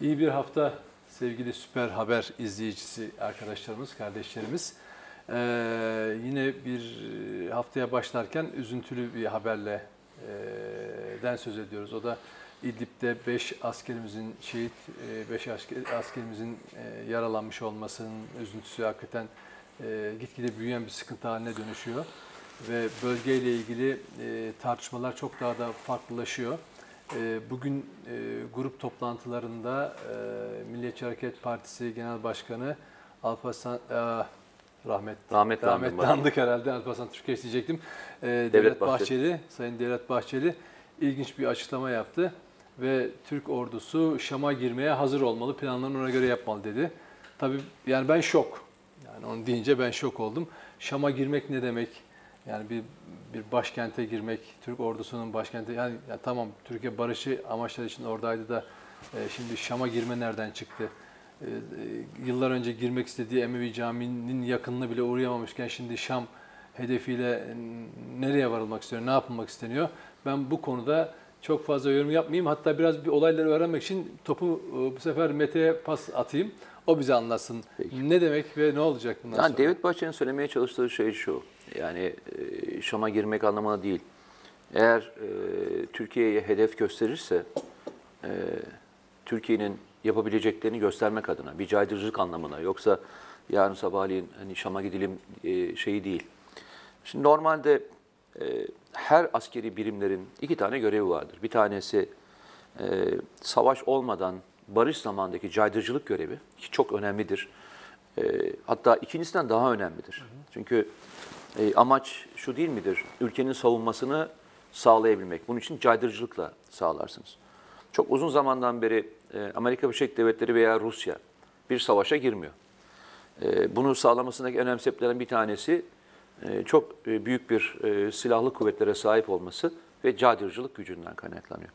İyi bir hafta sevgili Süper Haber izleyicisi arkadaşlarımız, kardeşlerimiz. Ee, yine bir haftaya başlarken üzüntülü bir haberle e, den söz ediyoruz. O da İdlib'de 5 askerimizin şehit, 5 askerimizin e, yaralanmış olmasının üzüntüsü hakikaten e, gitgide büyüyen bir sıkıntı haline dönüşüyor. Ve bölgeyle ilgili e, tartışmalar çok daha da farklılaşıyor. E, bugün e, grup toplantılarında e, Milliyetçi Hareket Partisi Genel Başkanı Alparslan e, rahmet rahmet rahmet andık herhalde Alparslan Türkiye isteyecektim. Devlet, Devlet Bahçeli, Bahçeli, Sayın Devlet Bahçeli ilginç bir açıklama yaptı ve Türk ordusu Şam'a girmeye hazır olmalı, planlarını ona göre yapmalı dedi. Tabii yani ben şok. Yani onu deyince ben şok oldum. Şam'a girmek ne demek? Yani bir bir başkente girmek, Türk ordusunun başkente yani, yani tamam Türkiye barışı amaçları için oradaydı da e, şimdi Şam'a girme nereden çıktı? E, e, yıllar önce girmek istediği Emevi Camii'nin yakınına bile uğrayamamışken şimdi Şam hedefiyle nereye varılmak isteniyor, ne yapılmak isteniyor? Ben bu konuda çok fazla yorum yapmayayım. Hatta biraz bir olayları öğrenmek için topu e, bu sefer Mete'ye pas atayım. O bize anlatsın. Peki. Ne demek ve ne olacak bundan yani sonra? David Bahçeli'nin söylemeye çalıştığı şey şu. Yani e, Şam'a girmek anlamına değil. Eğer e, Türkiye'ye hedef gösterirse e, Türkiye'nin yapabileceklerini göstermek adına bir caydırıcılık anlamına yoksa yarın sabahleyin hani Şam'a gidelim e, şeyi değil. Şimdi normalde e, her askeri birimlerin iki tane görevi vardır. Bir tanesi e, savaş olmadan barış zamandaki caydırıcılık görevi ki çok önemlidir. E, hatta ikincisinden daha önemlidir. Hı hı. Çünkü e, amaç şu değil midir? Ülkenin savunmasını sağlayabilmek. Bunun için caydırıcılıkla sağlarsınız. Çok uzun zamandan beri e, Amerika Birleşik Devletleri veya Rusya bir savaşa girmiyor. E, bunu sağlamasındaki önemli sebeplerden bir tanesi e, çok e, büyük bir e, silahlı kuvvetlere sahip olması ve caydırıcılık gücünden kaynaklanıyor.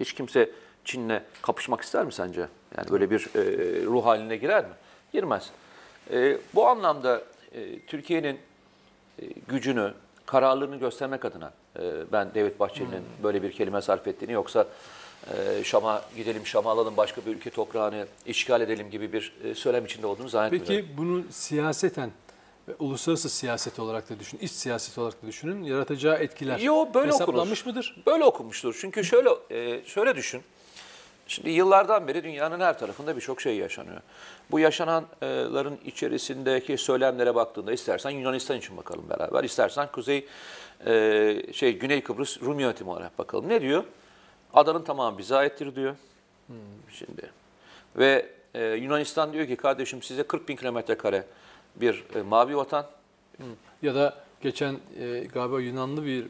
Hiç kimse Çin'le kapışmak ister mi sence? Yani böyle bir ruh haline girer mi? Girmez. Bu anlamda Türkiye'nin gücünü, kararlılığını göstermek adına ben Devlet Bahçeli'nin hmm. böyle bir kelime sarf ettiğini yoksa Şam'a gidelim, Şam'a alalım, başka bir ülke toprağını işgal edelim gibi bir söylem içinde olduğunu zannetmiyorum. Peki bunu siyaseten uluslararası siyaset olarak da düşünün, iç siyaset olarak da düşünün, yaratacağı etkiler Yo, böyle hesaplanmış okunur. mıdır? Böyle okunmuştur. Çünkü şöyle e, şöyle düşün. Şimdi yıllardan beri dünyanın her tarafında birçok şey yaşanıyor. Bu yaşananların içerisindeki söylemlere baktığında istersen Yunanistan için bakalım beraber, istersen Kuzey e, şey Güney Kıbrıs Rum yönetimi olarak bakalım. Ne diyor? Adanın tamamı bize aittir diyor. Hmm. Şimdi ve e, Yunanistan diyor ki kardeşim size 40 bin kilometre kare bir e, mavi vatan. Ya da geçen e, galiba Yunanlı bir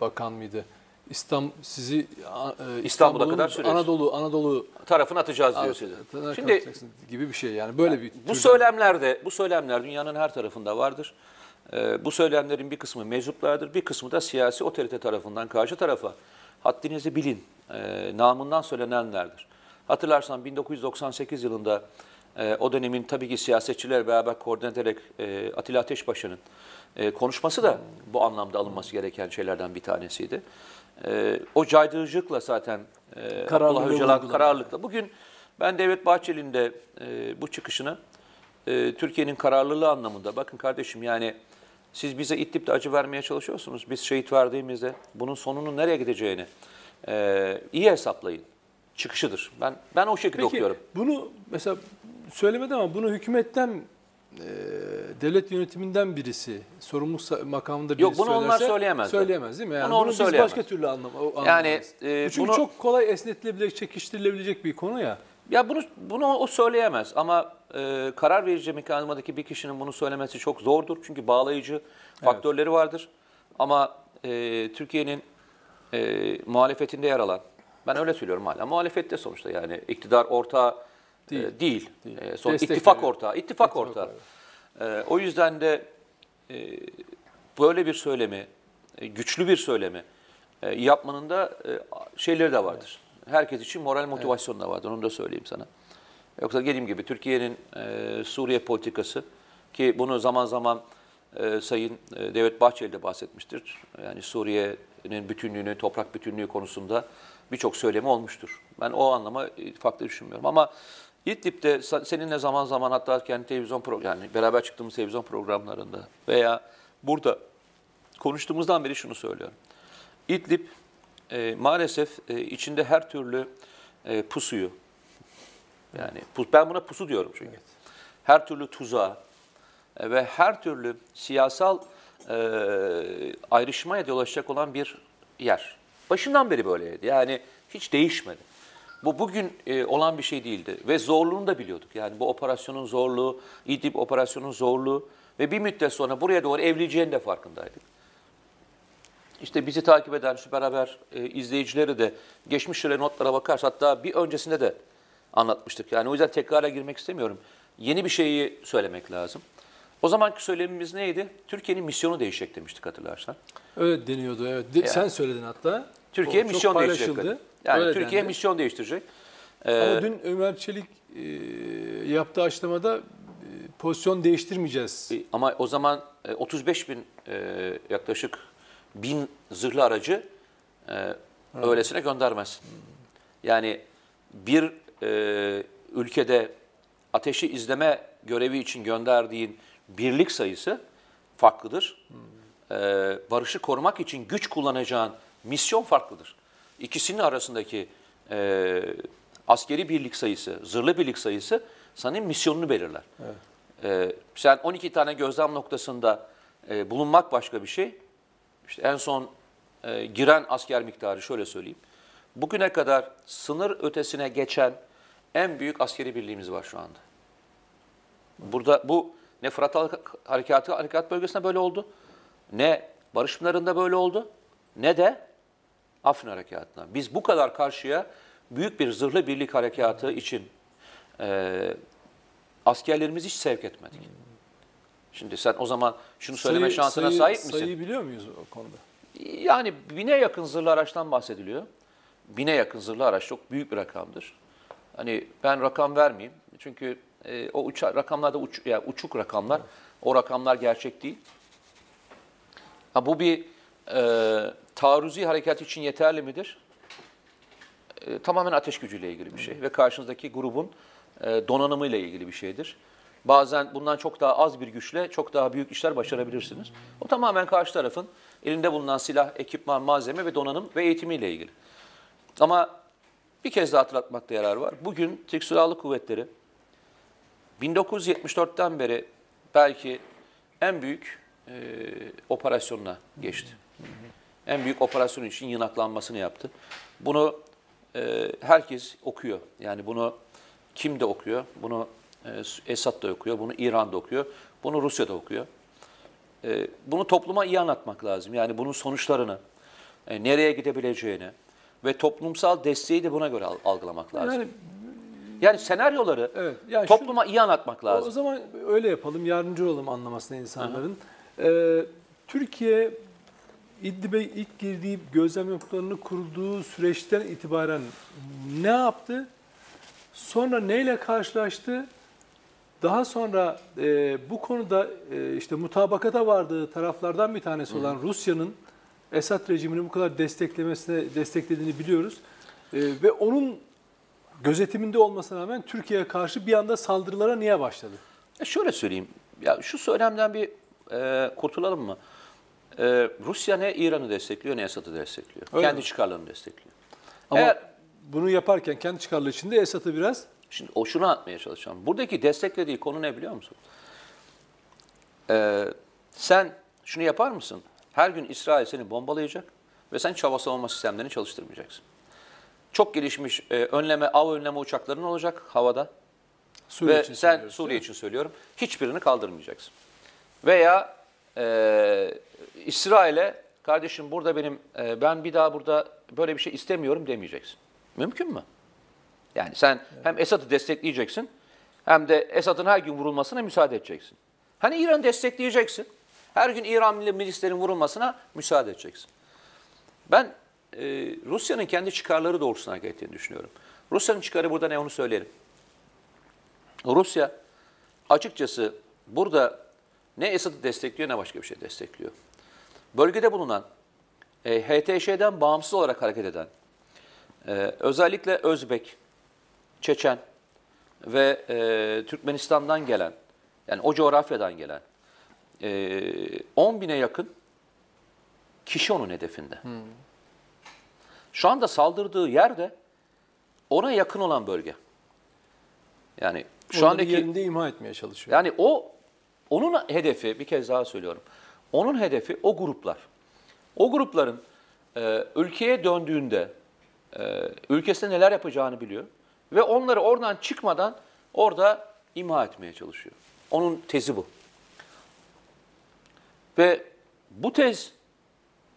bakan mıydı? İstanbul sizi e, İstanbul'a kadar sürüyoruz. Anadolu Anadolu tarafını atacağız diyor size. Şimdi gibi bir şey yani böyle yani, bir bu türden... söylemlerde bu söylemler dünyanın her tarafında vardır. Ee, bu söylemlerin bir kısmı meczuplardır, bir kısmı da siyasi otorite tarafından karşı tarafa haddinizi bilin e, namından söylenenlerdir. Hatırlarsan 1998 yılında e, o dönemin tabii ki siyasetçiler beraber koordine ederek e, Atilla Ateşbaşı'nın e, konuşması da bu anlamda alınması gereken şeylerden bir tanesiydi. E, o caydırıcılıkla zaten e, Abdullah Öcalan kararlılıkla. Bugün ben Devlet Bahçeli'nin de e, bu çıkışını e, Türkiye'nin kararlılığı anlamında bakın kardeşim yani siz bize İdlib'de acı vermeye çalışıyorsunuz. Biz şehit verdiğimizde bunun sonunun nereye gideceğini e, iyi hesaplayın. Çıkışıdır. Ben ben o şekilde Peki, okuyorum. Bunu mesela söylemedi ama bunu hükümetten e, devlet yönetiminden birisi, sorumluluk makamında birisi Yok bunu onlar söyleyemez. Söyleyemez değil mi? Yani bunu, bunu biz başka türlü anlam Yani e, Çünkü bunu, çok kolay esnetilebilecek, çekiştirilebilecek bir konu ya. Ya bunu bunu o söyleyemez ama e, karar verici mekanizmadaki bir kişinin bunu söylemesi çok zordur. Çünkü bağlayıcı faktörleri evet. vardır. Ama e, Türkiye'nin e, muhalefetinde yer alan, ben öyle söylüyorum hala, muhalefette sonuçta yani iktidar ortağı Değil. E, değil. değil. E, son ittifak ortağı. İttifak, ortağı. E, o yüzden de e, böyle bir söylemi, e, güçlü bir söylemi e, yapmanın da e, şeyleri de vardır. Evet. Herkes için moral motivasyonu evet. da vardır. Onu da söyleyeyim sana. Yoksa dediğim gibi Türkiye'nin e, Suriye politikası ki bunu zaman zaman e, Sayın e, Devlet Bahçeli de bahsetmiştir. Yani Suriye'nin bütünlüğünü, toprak bütünlüğü konusunda birçok söylemi olmuştur. Ben o anlama farklı düşünmüyorum ama İdlib'de seninle zaman zaman hatta kendi televizyon program yani beraber çıktığımız televizyon programlarında veya burada konuştuğumuzdan beri şunu söylüyorum. İdlib e, maalesef e, içinde her türlü e, pusuyu yani ben buna pusu diyorum çünkü. Evet. Her türlü tuzağı e, ve her türlü siyasal e, ayrışmaya yol açacak olan bir yer. Başından beri böyleydi. Yani hiç değişmedi. Bu bugün e, olan bir şey değildi ve zorluğunu da biliyorduk. Yani bu operasyonun zorluğu, İdlib operasyonun zorluğu ve bir müddet sonra buraya doğru evleyeceğinin de farkındaydık. İşte bizi takip eden Süper Haber e, izleyicileri de geçmiş süre notlara bakarsa hatta bir öncesinde de anlatmıştık. Yani o yüzden tekrara girmek istemiyorum. Yeni bir şeyi söylemek lazım. O zamanki söylemimiz neydi? Türkiye'nin misyonu değişecek demiştik hatırlarsan. Öyle deniyordu evet. De, yani, sen söyledin hatta. Türkiye o misyon değiştirecek. Yani Öyle Türkiye dendi. misyon değiştirecek. Ee, Ama dün Ömer Çelik e, yaptığı açıklamada e, pozisyon değiştirmeyeceğiz. E, ama o zaman e, 35 bin e, yaklaşık bin zırhlı aracı e, öylesine göndermez. Yani bir e, ülkede ateşi izleme görevi için gönderdiğin birlik sayısı farklıdır. Hmm. E, barışı korumak için güç kullanacağın misyon farklıdır. İkisinin arasındaki e, askeri birlik sayısı, zırhlı birlik sayısı senin misyonunu belirler. Evet. E, sen 12 tane gözlem noktasında e, bulunmak başka bir şey. İşte en son e, giren asker miktarı şöyle söyleyeyim. Bugüne kadar sınır ötesine geçen en büyük askeri birliğimiz var şu anda. Burada bu ne Fırat Harekatı Harekat Bölgesi'nde böyle oldu, ne Barış Pınarı'nda böyle oldu, ne de Afrin Harekatı'na. Biz bu kadar karşıya büyük bir zırhlı birlik harekatı için e, askerlerimizi hiç sevk etmedik. Şimdi sen o zaman şunu söyleme sayı, şansına sayı, sahip misin? Sayıyı biliyor muyuz o konuda? Yani bine yakın zırhlı araçtan bahsediliyor. Bine yakın zırhlı araç çok büyük bir rakamdır. Hani ben rakam vermeyeyim. Çünkü e, o uça, rakamlar da uç, yani uçuk rakamlar. O rakamlar gerçek değil. Ha, bu bir e, taarruzi harekat için yeterli midir? E, tamamen ateş gücüyle ilgili bir şey ve karşınızdaki grubun e, donanımıyla ilgili bir şeydir. Bazen bundan çok daha az bir güçle çok daha büyük işler başarabilirsiniz. O tamamen karşı tarafın elinde bulunan silah, ekipman, malzeme ve donanım ve eğitimiyle ilgili. Ama bir kez daha hatırlatmakta yarar var. Bugün Türk Silahlı Kuvvetleri 1974'ten beri belki en büyük e, operasyonuna geçti. En büyük operasyon için yınaklanmasını yaptı. Bunu e, herkes okuyor. Yani bunu kim de okuyor? Bunu e, Esad da okuyor, bunu İran da okuyor, bunu Rusya da okuyor. E, bunu topluma iyi anlatmak lazım. Yani bunun sonuçlarını, e, nereye gidebileceğini ve toplumsal desteği de buna göre algılamak lazım. Yani yani senaryoları evet, yani topluma şu, iyi anlatmak lazım. O zaman öyle yapalım, yardımcı olalım anlamasına insanların. Ee, Türkiye İdlib'e ilk girdiği gözlem noktalarını kurduğu süreçten itibaren ne yaptı? Sonra neyle karşılaştı? Daha sonra e, bu konuda e, işte mutabakata vardığı taraflardan bir tanesi olan Rusya'nın Esad rejimini bu kadar desteklemesine desteklediğini biliyoruz. E, ve onun gözetiminde olmasına rağmen Türkiye'ye karşı bir anda saldırılara niye başladı? E şöyle söyleyeyim. Ya şu söylemden bir e, kurtulalım mı? E, Rusya ne İran'ı destekliyor ne Esad'ı destekliyor. Öyle Kendi mi? çıkarlarını destekliyor. Ama Eğer, bunu yaparken kendi çıkarları için de Esad'ı biraz Şimdi o şunu anlatmaya çalışacağım. Buradaki desteklediği konu ne biliyor musun? Ee, sen şunu yapar mısın? Her gün İsrail seni bombalayacak ve sen çava savunma sistemlerini çalıştırmayacaksın. Çok gelişmiş e, önleme, av önleme uçakların olacak havada. Suriye ve sen Suriye için söylüyorum. Hiçbirini kaldırmayacaksın. Veya e, İsrail'e kardeşim burada benim e, ben bir daha burada böyle bir şey istemiyorum demeyeceksin. Mümkün mü? Yani sen evet. hem Esad'ı destekleyeceksin hem de Esad'ın her gün vurulmasına müsaade edeceksin. Hani İran'ı destekleyeceksin. Her gün İran milislerin vurulmasına müsaade edeceksin. Ben e, Rusya'nın kendi çıkarları doğrultusuna hareket ettiğini düşünüyorum. Rusya'nın çıkarı burada ne onu söylerim. Rusya açıkçası burada ne Esad'ı destekliyor ne başka bir şey destekliyor. Bölgede bulunan e, HTŞ'den bağımsız olarak hareket eden Ee, özellikle Özbek, Çeçen ve e, Türkmenistan'dan gelen, yani o coğrafyadan gelen e, 10 bine yakın kişi onun hedefinde. Şu anda saldırdığı yer de ona yakın olan bölge. Yani şu Şu andaki yerinde imha etmeye çalışıyor. yani o onun hedefi bir kez daha söylüyorum. Onun hedefi o gruplar. O grupların e, ülkeye döndüğünde e, ülkesinde neler yapacağını biliyor ve onları oradan çıkmadan orada imha etmeye çalışıyor. Onun tezi bu. Ve bu tez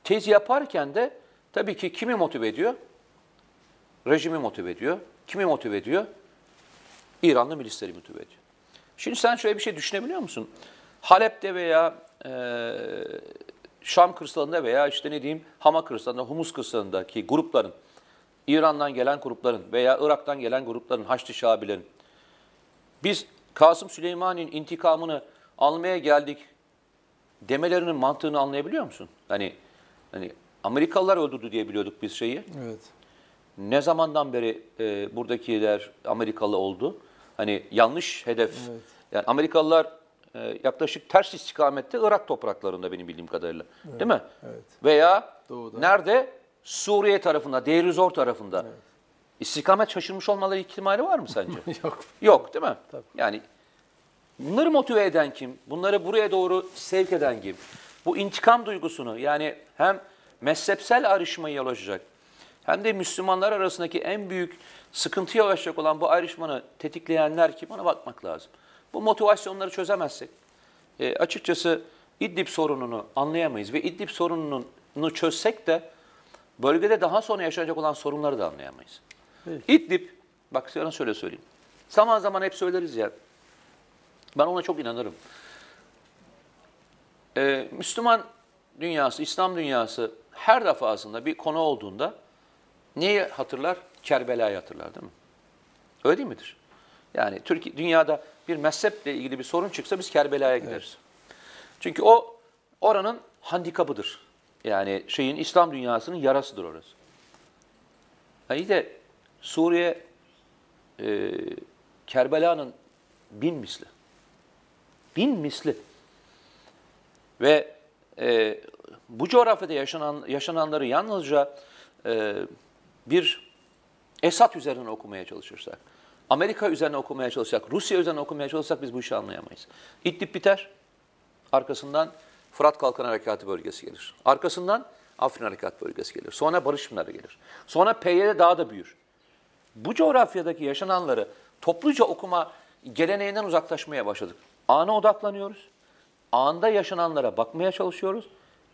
tez yaparken de tabii ki kimi motive ediyor? Rejimi motive ediyor. Kimi motive ediyor? İranlı milisleri motive ediyor. Şimdi sen şöyle bir şey düşünebiliyor musun? Halep'te veya e, Şam kırsalında veya işte ne diyeyim Hama kırsalında, Humus kırsalındaki grupların, İran'dan gelen grupların veya Irak'tan gelen grupların, Haçlı Şabilerin, biz Kasım Süleyman'ın intikamını almaya geldik demelerinin mantığını anlayabiliyor musun? Hani hani Amerikalılar öldürdü diye biliyorduk biz şeyi. Evet. Ne zamandan beri e, buradakiler Amerikalı oldu? Hani yanlış hedef. Yani Amerikalılar e, yaklaşık ters istikamette Irak topraklarında benim bildiğim kadarıyla. Değil mi? evet. Veya Doğuda. nerede? Suriye tarafında, Deir ez-Zor tarafında. İstikamet şaşırmış olmaları ihtimali var mı sence? Yok. Yok değil mi? Tabii. Yani bunları motive eden kim? Bunları buraya doğru sevk eden kim? Bu intikam duygusunu yani hem mezhepsel ayrışmayı yol açacak hem de Müslümanlar arasındaki en büyük sıkıntıya yol açacak olan bu ayrışmanı tetikleyenler kim? Ona bakmak lazım. Bu motivasyonları çözemezsek e, açıkçası İdlib sorununu anlayamayız ve İdlib sorununu çözsek de bölgede daha sonra yaşanacak olan sorunları da anlayamayız. Peki. İdlib, bak sana şöyle söyleyeyim. Zaman zaman hep söyleriz ya, ben ona çok inanırım. Ee, Müslüman dünyası, İslam dünyası her defasında bir konu olduğunda neyi hatırlar? Kerbela'yı hatırlar değil mi? Öyle değil midir? Yani Türkiye, dünyada bir mezheple ilgili bir sorun çıksa biz Kerbela'ya gideriz. Çünkü o oranın handikapıdır. Yani şeyin İslam dünyasının yarasıdır orası. İyi de Suriye e, Kerbela'nın bin misli. Bin misli. Ve e, bu coğrafyada yaşanan yaşananları yalnızca e, bir Esad üzerine okumaya çalışırsak, Amerika üzerine okumaya çalışsak, Rusya üzerine okumaya çalışsak biz bu işi anlayamayız. İdlib biter, arkasından Fırat Kalkan Harekatı bölgesi gelir. Arkasından Afrin Harekat bölgesi gelir. Sonra Barış Pınarı gelir. Sonra PYD daha da büyür. Bu coğrafyadaki yaşananları topluca okuma geleneğinden uzaklaşmaya başladık. Ana odaklanıyoruz. Anda yaşananlara bakmaya çalışıyoruz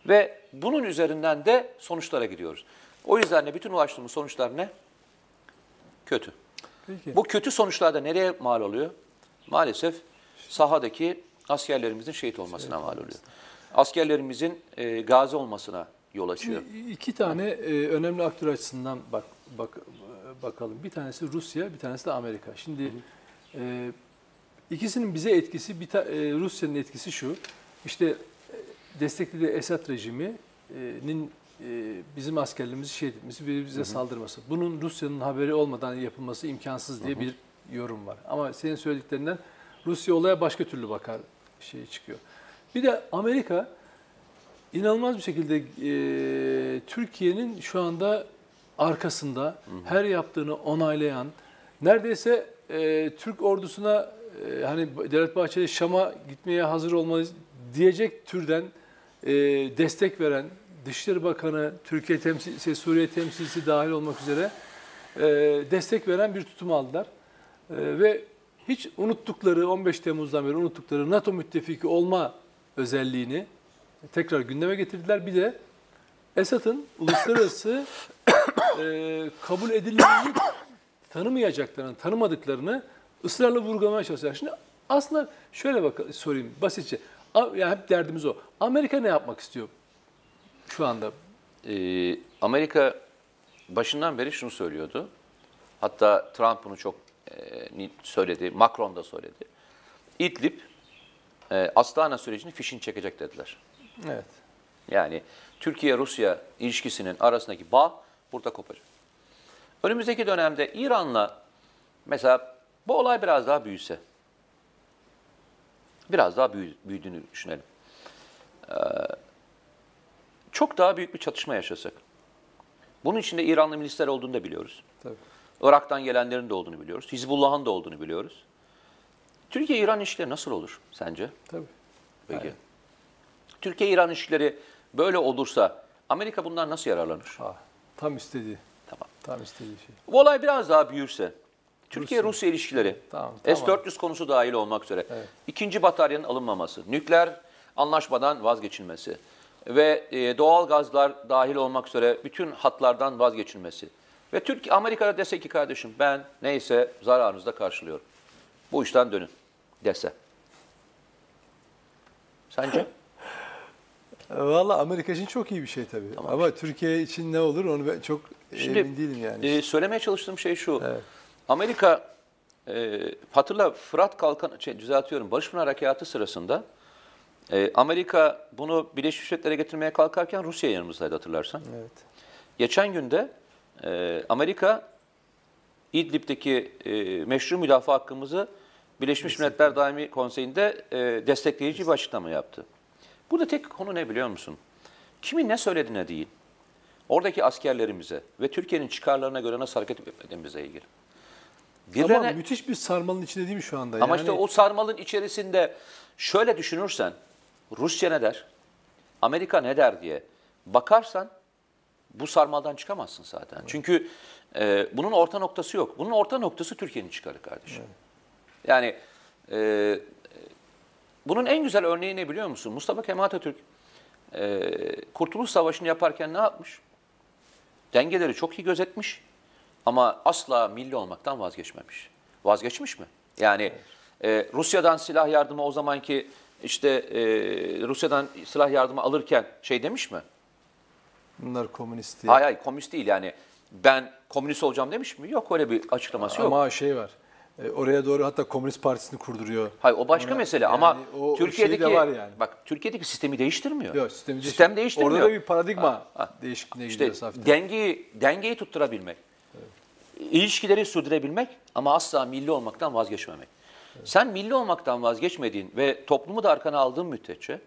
ve bunun üzerinden de sonuçlara gidiyoruz. O yüzden de bütün ulaştığımız sonuçlar ne? Kötü. Peki. Bu kötü sonuçlar da nereye mal oluyor? Maalesef sahadaki askerlerimizin şehit olmasına mal oluyor. Askerlerimizin e, gazi olmasına yol açıyor. İki tane e, önemli aktör açısından bak, bak e, bakalım. Bir tanesi Rusya, bir tanesi de Amerika. Şimdi e, ikisinin bize etkisi, bir ta- e, Rusya'nın etkisi şu. İşte desteklediği Esad rejiminin e, bizim askerlerimizi şehit etmesi bize saldırması. Bunun Rusya'nın haberi olmadan yapılması imkansız diye bir yorum var. Ama senin söylediklerinden Rusya olaya başka türlü bakar şey çıkıyor. Bir de Amerika inanılmaz bir şekilde e, Türkiye'nin şu anda arkasında her yaptığını onaylayan, neredeyse e, Türk ordusuna e, hani Devlet Bahçeli Şam'a gitmeye hazır olmalıyız diyecek türden e, destek veren Dışişleri Bakanı, Türkiye temsilcisi, Suriye temsilcisi dahil olmak üzere e, destek veren bir tutum aldılar. E, ve hiç unuttukları 15 Temmuz'dan beri unuttukları NATO müttefiki olma özelliğini tekrar gündeme getirdiler. Bir de Esad'ın uluslararası e, kabul edilirliğini tanımayacaklarını, tanımadıklarını ısrarla vurgulamaya çalışıyorlar. Şimdi aslında şöyle bak sorayım basitçe. A- Yani hep derdimiz o. Amerika ne yapmak istiyor şu anda? Ee, Amerika başından beri şunu söylüyordu. Hatta Trump bunu çok e, söyledi, Macron da söyledi. İdlib, e, Astana sürecini fişini çekecek dediler. Evet. Yani Türkiye-Rusya ilişkisinin arasındaki bağ burada kopacak. Önümüzdeki dönemde İran'la mesela bu olay biraz daha büyüse, biraz daha büyü- büyüdüğünü düşünelim. Ee, çok daha büyük bir çatışma yaşasak. Bunun içinde İranlı milisler olduğunu da biliyoruz. Tabii. Irak'tan gelenlerin de olduğunu biliyoruz. Hizbullah'ın da olduğunu biliyoruz. Türkiye-İran ilişkileri nasıl olur sence? Tabii. Peki. Türkiye-İran ilişkileri böyle olursa Amerika bundan nasıl yararlanır? Ah, tam istediği. Tamam. Tam istediği şey. Bu olay biraz daha büyürse, Türkiye-Rusya ilişkileri, Tamam, tamam. S-400 konusu dahil olmak üzere, Evet. ikinci bataryanın alınmaması, nükleer anlaşmadan vazgeçilmesi ve e, doğal gazlar dahil olmak üzere bütün hatlardan vazgeçilmesi ve Türkiye Amerika'da dese ki kardeşim ben neyse zararınızda karşılıyorum. Bu işten dönün dese. Sence? Valla Amerika için çok iyi bir şey tabii. Ama Türkiye için ne olur onu ben çok Şimdi, emin değilim yani. e, söylemeye çalıştığım şey şu. Evet. Amerika e, hatırla Fırat Kalkan şey, düzeltiyorum Barış Pınar Harekatı sırasında e, Amerika bunu Birleşmiş Milletler'e getirmeye kalkarken Rusya yanımızdaydı hatırlarsan. evet. Geçen günde e, Amerika İdlib'deki e, meşru müdafaa hakkımızı Birleşmiş Milletler Daimi Konseyi'nde e, destekleyici bir açıklama yaptı. Burada tek konu ne biliyor musun? Kimin ne söylediğine değil, oradaki askerlerimize ve Türkiye'nin çıkarlarına göre nasıl hareket etmediğimize ilgili. Ama Birilerine, müthiş bir sarmalın içinde değil mi şu anda? ama yani, işte o sarmalın içerisinde şöyle düşünürsen, Rusya ne der, Amerika ne der diye bakarsan bu sarmaldan çıkamazsın zaten. Çünkü e, bunun orta noktası yok. Bunun orta noktası Türkiye'nin çıkarı kardeşim. Yani e, bunun en güzel örneği ne biliyor musun? Mustafa Kemal Atatürk e, Kurtuluş Savaşı'nı yaparken ne yapmış? Dengeleri çok iyi gözetmiş ama asla milli olmaktan vazgeçmemiş. Vazgeçmiş mi? Yani e, Rusya'dan silah yardımı o zamanki işte e, Rusya'dan silah yardımı alırken şey demiş mi? Bunlar komünist diye. Hayır hayır komünist değil yani ben komünist olacağım demiş mi? Yok öyle bir açıklaması yok. Ama şey var. e, Oraya doğru hatta Komünist Partisini kurduruyor. Hayır o başka Ona- mesele yani ama o Türkiye'deki şey var yani. bak Türkiye'deki sistemi değiştirmiyor. Yok, sistemi, Sistem değiştirmiyor. Orada da bir paradigma Ha, ha. değişikliğine İşte gidiyor dengeyi dengeyi tutturabilmek. İlişkileri sürdürebilmek ama asla milli olmaktan vazgeçmemek. Sen milli olmaktan vazgeçmediğin ve toplumu da arkana aldığın müddetçe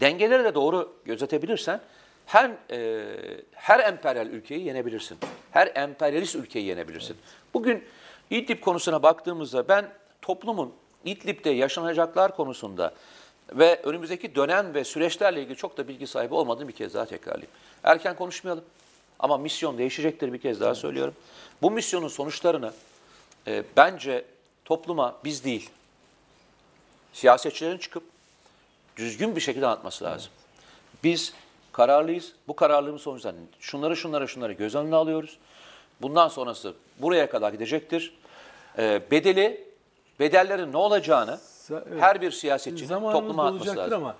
dengeleri de doğru gözetebilirsen her e, her emperyal ülkeyi yenebilirsin. Her emperyalist ülkeyi yenebilirsin. Bugün İdlib konusuna baktığımızda ben toplumun İdlib'de yaşanacaklar konusunda ve önümüzdeki dönem ve süreçlerle ilgili çok da bilgi sahibi olmadığımı bir kez daha tekrarlayayım. Erken konuşmayalım ama misyon değişecektir bir kez daha söylüyorum. Bu misyonun sonuçlarını e, bence topluma biz değil, siyasetçilerin çıkıp düzgün bir şekilde anlatması lazım. Biz kararlıyız. Bu kararlılığımız sonucunda şunları şunları şunları göz önüne alıyoruz. Bundan sonrası buraya kadar gidecektir. E, bedeli, bedellerin ne olacağını evet. her bir siyasetçinin Zamanımız topluma olacaktır lazım. ama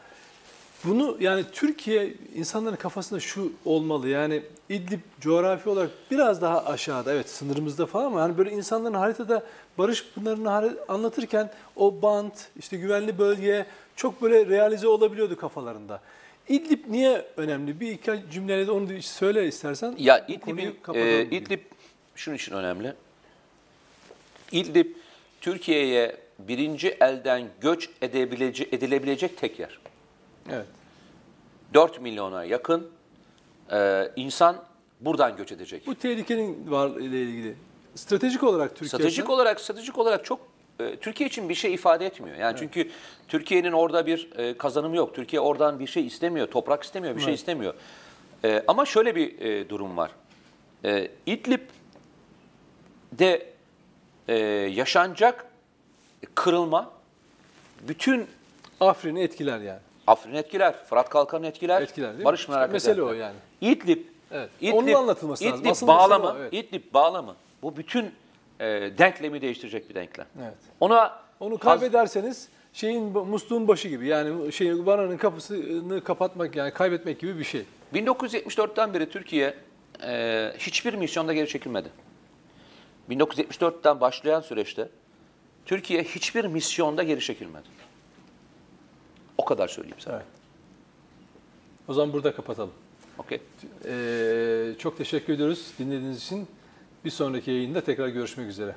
bunu yani Türkiye insanların kafasında şu olmalı. Yani İdlib coğrafi olarak biraz daha aşağıda evet sınırımızda falan ama yani böyle insanların haritada barış hari- anlatırken o bant işte güvenli bölge çok böyle realize olabiliyordu kafalarında. İdlib niye önemli? Bir iki cümleyle de onu da söyle istersen. Ya İdlib'in, e. İdlib şunun için önemli. İdlib Türkiye'ye birinci elden göç edebilecek, edilebilecek tek yer. Evet. 4 milyona yakın e, insan buradan göç edecek. Bu tehlikenin var ile ilgili. Stratejik olarak Türkiye Stratejik olarak stratejik olarak çok e, Türkiye için bir şey ifade etmiyor. Yani çünkü Türkiye'nin orada bir e, kazanımı yok. Türkiye oradan bir şey istemiyor, toprak istemiyor, bir şey Evet. istemiyor. E, ama şöyle bir e, durum var. E, İdlib'de e, yaşanacak kırılma bütün Afrin'i etkiler yani. Afrin'i etkiler, Fırat Kalkan'ı etkiler, Etkiler değil? Barış Merak mesele o yani. İdlib, Evet. İdlib, Onun anlatılması lazım. İdlib Asıl mesele bağlamı, o, evet. İdlib bağlamı bu bütün e, denklemi değiştirecek bir denklem. Evet. Ona Onu kaybederseniz şeyin musluğun başı gibi yani şey vananın kapısını kapatmak yani kaybetmek gibi bir şey. 1974'ten beri Türkiye e, hiçbir misyonda geri çekilmedi. 1974'ten başlayan süreçte Türkiye hiçbir misyonda geri çekilmedi. O kadar söyleyeyim sana. Evet. O zaman burada kapatalım. Okey. Ee, çok teşekkür ediyoruz dinlediğiniz için. Bir sonraki yayında tekrar görüşmek üzere.